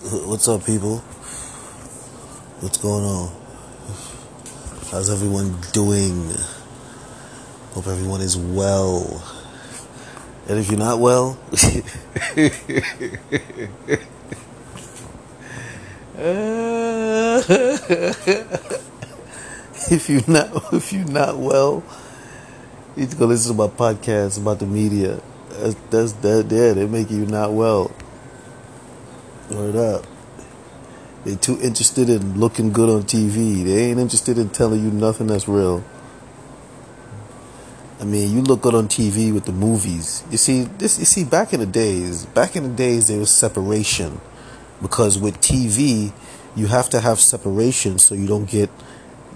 What's up, people? What's going on? How's everyone doing? Hope everyone is well. And if you're not well, if you're not if you're not well, you need to go listen to my podcast about the media. That's, that's that. Yeah, they make you not well. Word up. They too interested in looking good on TV. They ain't interested in telling you nothing that's real. I mean, you look good on TV with the movies. You see, this. You see, back in the days, back in the days, there was separation, because with TV, you have to have separation so you don't get,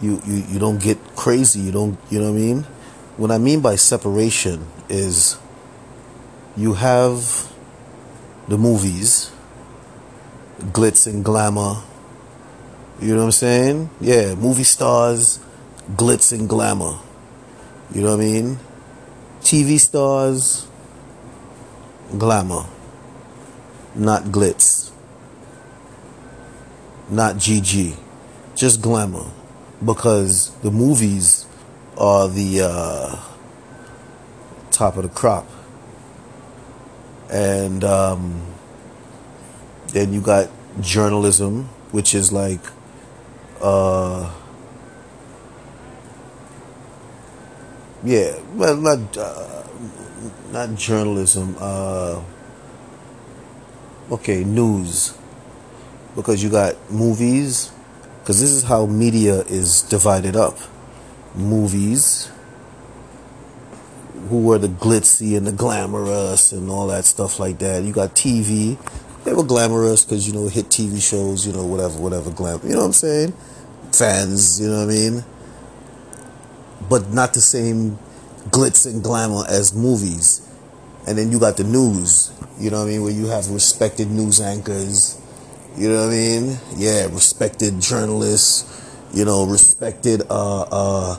you you you don't get crazy. You don't. You know what I mean? What I mean by separation is, you have the movies, glitz and glamour. You know what I'm saying? Yeah, movie stars, glitz and glamour. You know what I mean? TV stars, glamour, not glitz, not GG, just glamour. Because the movies are the uh, top of the crop. And um, then you got journalism, which is like. Uh, yeah, well, not uh, not journalism. Uh, okay, news, because you got movies, because this is how media is divided up. Movies, who were the glitzy and the glamorous and all that stuff like that. You got TV. They were glamorous because you know hit TV shows, you know whatever, whatever glam. You know what I'm saying? Fans, you know what I mean? but not the same glitz and glamour as movies. And then you got the news, you know what I mean, where you have respected news anchors, you know what I mean? Yeah, respected journalists, you know, respected uh,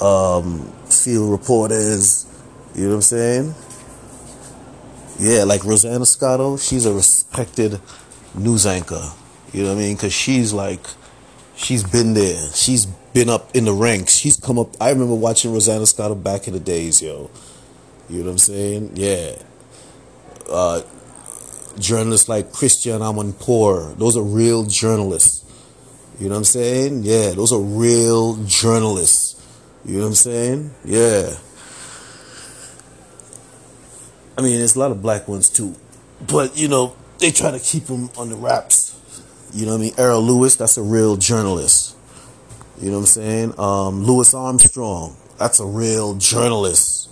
uh, um, field reporters, you know what I'm saying? Yeah, like Rosanna Scotto, she's a respected news anchor, you know what I mean? Because she's like, she's been there. She's been up in the ranks. She's come up. I remember watching Rosanna Scotto back in the days, yo. You know what I'm saying? Yeah. Uh, journalists like Christiane Amanpour, those are real journalists. You know what I'm saying? Yeah, those are real journalists. You know what I'm saying? Yeah. I mean, there's a lot of black ones too. But, you know, they try to keep them on the wraps. You know what I mean? Errol Louis, that's a real journalist. You know what I'm saying? Um, Louis Armstrong, that's a real journalist.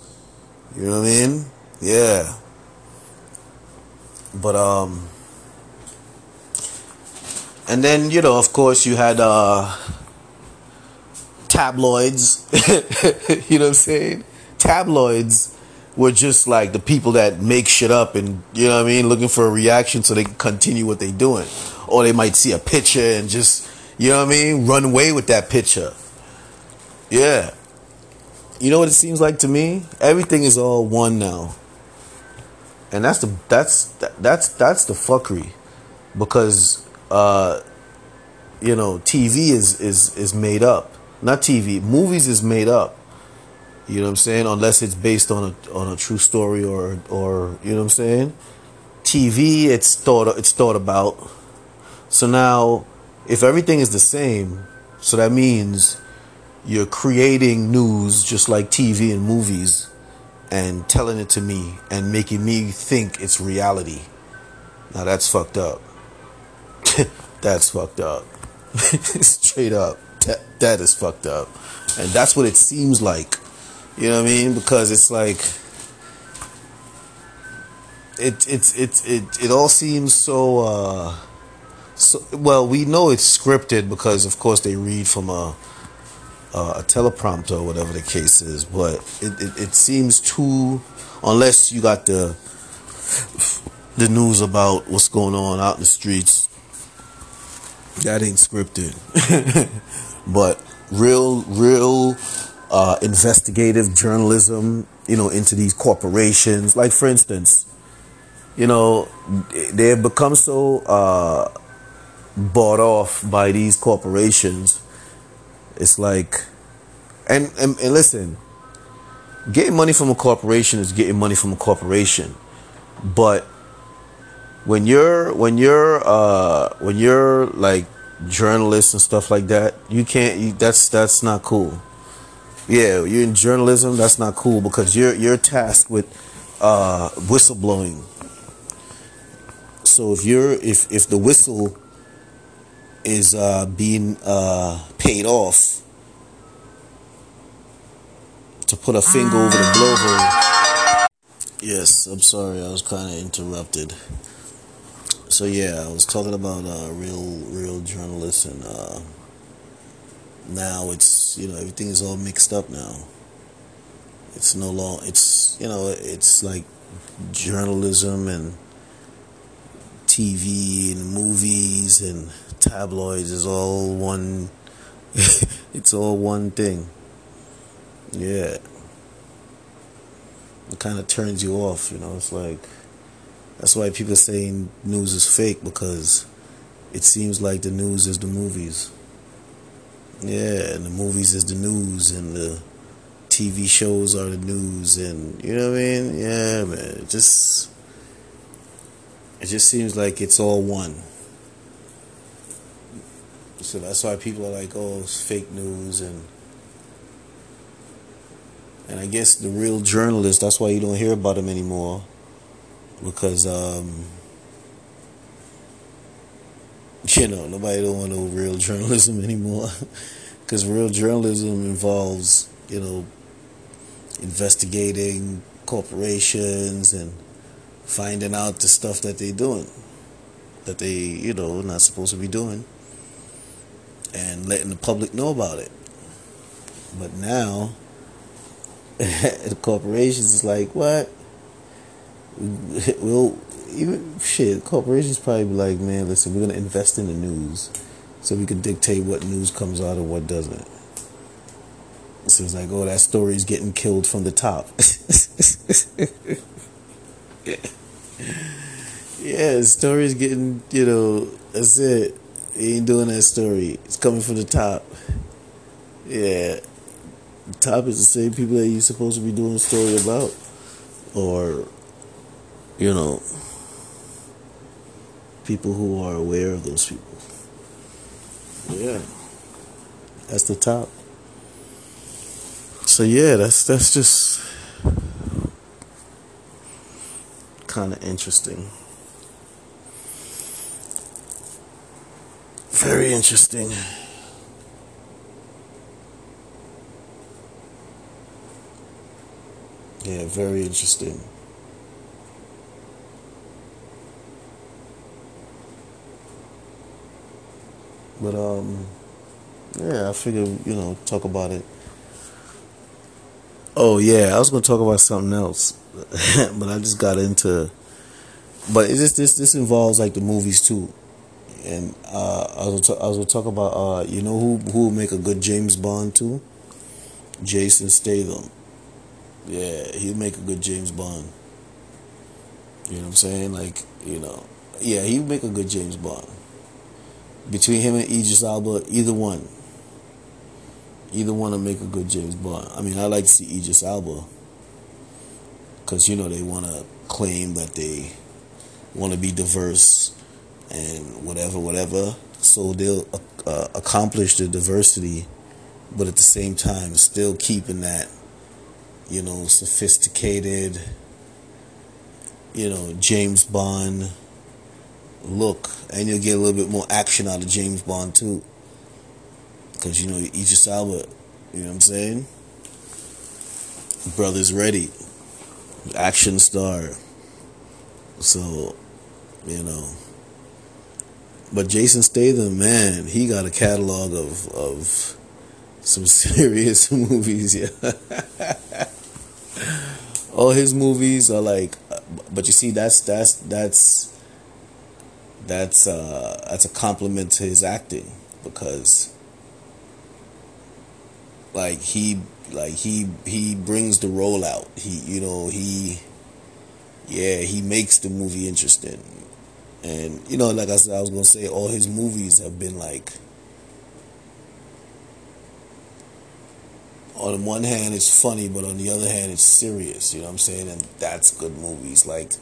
You know what I mean? Yeah. But um and then, you know, of course you had uh tabloids. you know what I'm saying? Tabloids were just like the people that make shit up and you know what I mean, looking for a reaction so they can continue what they're doing. Or they might see a picture and just you know what I mean? Run away with that picture. Yeah. You know what it seems like to me? Everything is all one now. And that's the that's that's that's the fuckery because uh you know, TV is is is made up. Not TV, movies is made up. You know what I'm saying? Unless it's based on a on a true story or or you know what I'm saying? TV it's thought it's thought about. So now if everything is the same, so that means you're creating news just like TV and movies and telling it to me and making me think it's reality. Now that's fucked up. that's fucked up. Straight up. That, that is fucked up. And that's what it seems like. You know what I mean? Because it's like it it it it, it all seems so uh so, well, we know it's scripted because, of course, they read from a a teleprompter or whatever the case is. But it, it, it seems too, unless you got the the news about what's going on out in the streets, that ain't scripted. but real, real uh, investigative journalism, you know, into these corporations. Like, for instance, you know, they have become so uh, bought off by these corporations. It's like, and, and, and listen, getting money from a corporation is getting money from a corporation, but when you're when you're uh, when you're like journalists and stuff like that, you can't. You, that's that's not cool. Yeah, you're in journalism. That's not cool because you're you're tasked with uh, whistleblowing. So if you're if if the whistle is uh, being uh, paid off to put a finger over the blowhole. Yes, I'm sorry, I was kind of interrupted. So yeah, I was talking about uh, real, real journalists, and uh, now it's you know everything is all mixed up now. It's no long. It's you know it's like journalism and TV and movies and tabloids is all one. it's all one thing. Yeah. It kind of turns you off, you know. It's like that's why people saying news is fake because it seems like the news is the movies. Yeah, and the movies is the news, and the TV shows are the news, and you know what I mean? Yeah, man. It just it just seems like it's all one. So that's why people are like, "Oh, it's fake news," and and I guess the real journalists. That's why you don't hear about them anymore, because um, you know nobody don't want no real journalism anymore, because real journalism involves you know investigating corporations and finding out the stuff that they're doing that they you know not supposed to be doing and letting the public know about it. But now the corporations is like what well even shit corporations probably be like man listen we're gonna invest in the news so we can dictate what news comes out and what doesn't so it's like, oh, that story's getting killed from the top. yeah, story's getting, you know, that's it. He ain't doing that story. It's coming from the top. Yeah. The top is the same people that you're supposed to be doing a story about. Or, you know, people who are aware of those people. Yeah. That's the top so yeah, that's that's just kind of interesting. Very interesting. Yeah, very interesting. But um yeah, I figure, you know, talk about it Oh yeah, I was gonna talk about something else, but I just got into. But it's just this this involves like the movies too, and uh, I was gonna I was talk about uh, you know who who will make a good James Bond too. Jason Statham. Yeah, he'd make a good James Bond. You know what I'm saying? Like you know, yeah, he'd make a good James Bond. Between him and Idris Elba, either one Either one to make a good James Bond. I mean, I like to see Idris Elba because you know they want to claim that they want to be diverse and whatever, whatever. So they'll uh, accomplish the diversity, but at the same time, still keeping that, you know, sophisticated, you know, James Bond look, and you'll get a little bit more action out of James Bond too. Because, you know, Idris Elba, you know what I'm saying? Brother's ready. Action star. So, you know. But Jason Statham, man, he got a catalog of of some serious movies, yeah. All his movies are like but you see that's that's that's that's uh that's a compliment to his acting because like he like he he brings the role out. He you know he yeah, he makes the movie interesting. And you know, like I said, I was gonna say all his movies have been like on one hand it's funny, but on the other hand it's serious. You know what I'm saying? And that's good movies. Like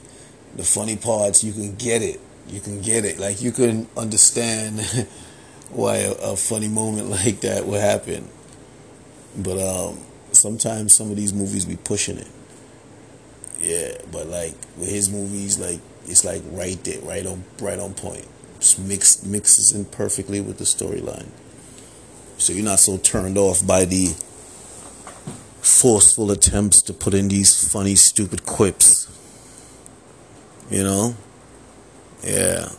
the funny parts, you can get it. You can get it. Like you can understand why a, a funny moment like that would happen. But um, sometimes some of these movies be pushing it. Yeah, but like with his movies, like it's like right there, right on, right on point. Just mix mixes in perfectly with the storyline. So you're not so turned off by the forceful attempts to put in these funny, stupid quips. You know? Yeah.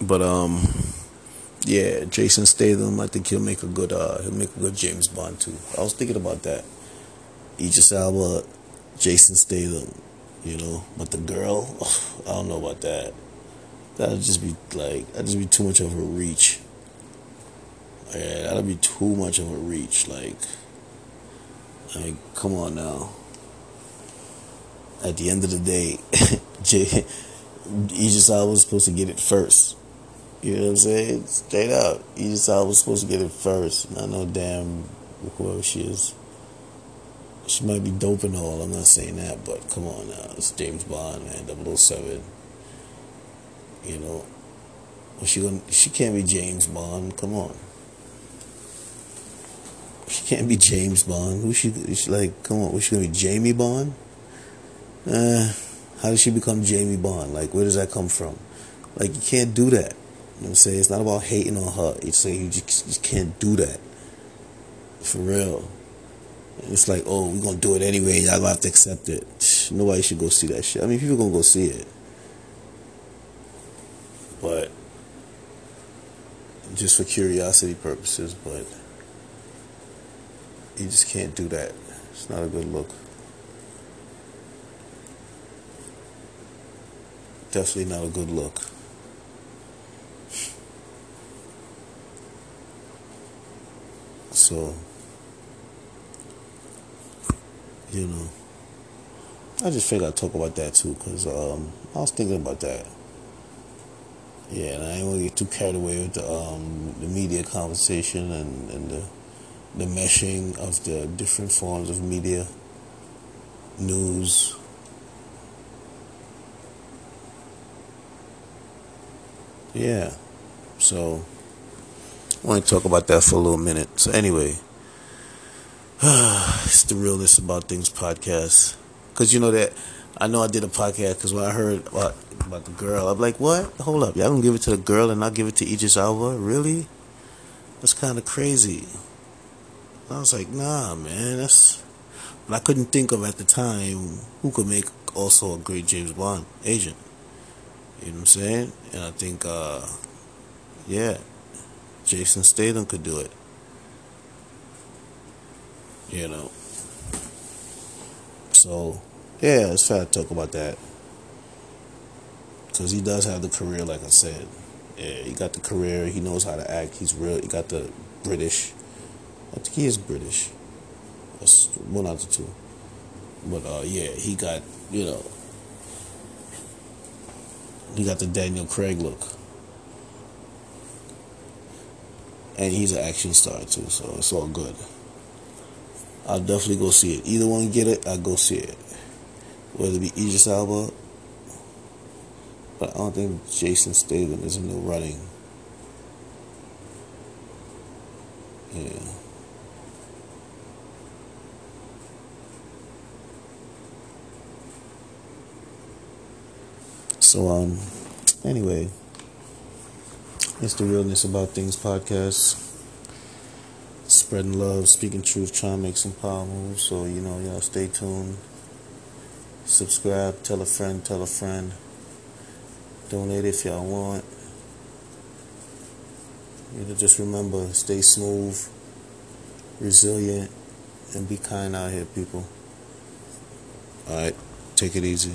But um yeah, Jason Statham, I think he'll make a good uh he'll make a good James Bond too. I was thinking about that. Idris Elba, Jason Statham, you know, but the girl, I don't know about that. That'd just be like that'd just be too much of a reach. Yeah, that'd be too much of a reach. Like, like, come on now. At the end of the day, Jay, Idris was supposed to get it first. You know what I'm saying? Straight up, Idris Elba was supposed to get it first. Not no damn whoever she is. She might be dope and all. I'm not saying that, but come on now, it's James Bond, man, 007. You know, well, she gonna, she can't be James Bond. Come on. She can't be James Bond. Who she? She like, come on. Was she gonna be Jamie Bond? Uh, how did she become Jamie Bond? Like, where does that come from? Like, you can't do that. You know what I'm saying? It's not about hating on her. It's say you just, just can't do that. For real. It's like, oh, we're gonna do it anyway. Y'all have to accept it. Nobody should go see that shit. I mean, people gonna go see it, but just for curiosity purposes. But you just can't do that. It's not a good look. Definitely not a good look. So, you know, I just figured I'd talk about that too, because um, I was thinking about that. Yeah, and I ain't want to get too carried away with the, um, the media conversation and, and the the meshing of the different forms of media, news. Yeah, so I want to talk about that for a little minute. So anyway, it's the realness about things podcast. Cause you know that I know I did a podcast because when I heard about about the girl, I'm like, what? Hold up, y'all gonna give it to the girl and not give it to Idris Elba? Really? That's kind of crazy. I was like, nah, man, that's. But I couldn't think of at the time who could make also a great James Bond agent. You know what I'm saying? And I think, uh, yeah, Jason Statham could do it. You know. So, yeah, it's fair to talk about that. Because he does have the career, like I said. Yeah, he got the career. He knows how to act. He's real. He got the British I think he is British. That's one out of two. But uh, yeah, he got you know he got the Daniel Craig look, and he's an action star too, so it's all good. I'll definitely go see it. Either one get it, I'll go see it. Whether it be Idris Elba, but I don't think Jason Statham is in the running. Yeah. So um anyway, it's the realness about things podcast. Spreading love, speaking truth, trying to make some power moves. So you know, y'all stay tuned. Subscribe, tell a friend, tell a friend. Donate if y'all want. You know, just remember, stay smooth, resilient, and be kind out here, people. All right, take it easy.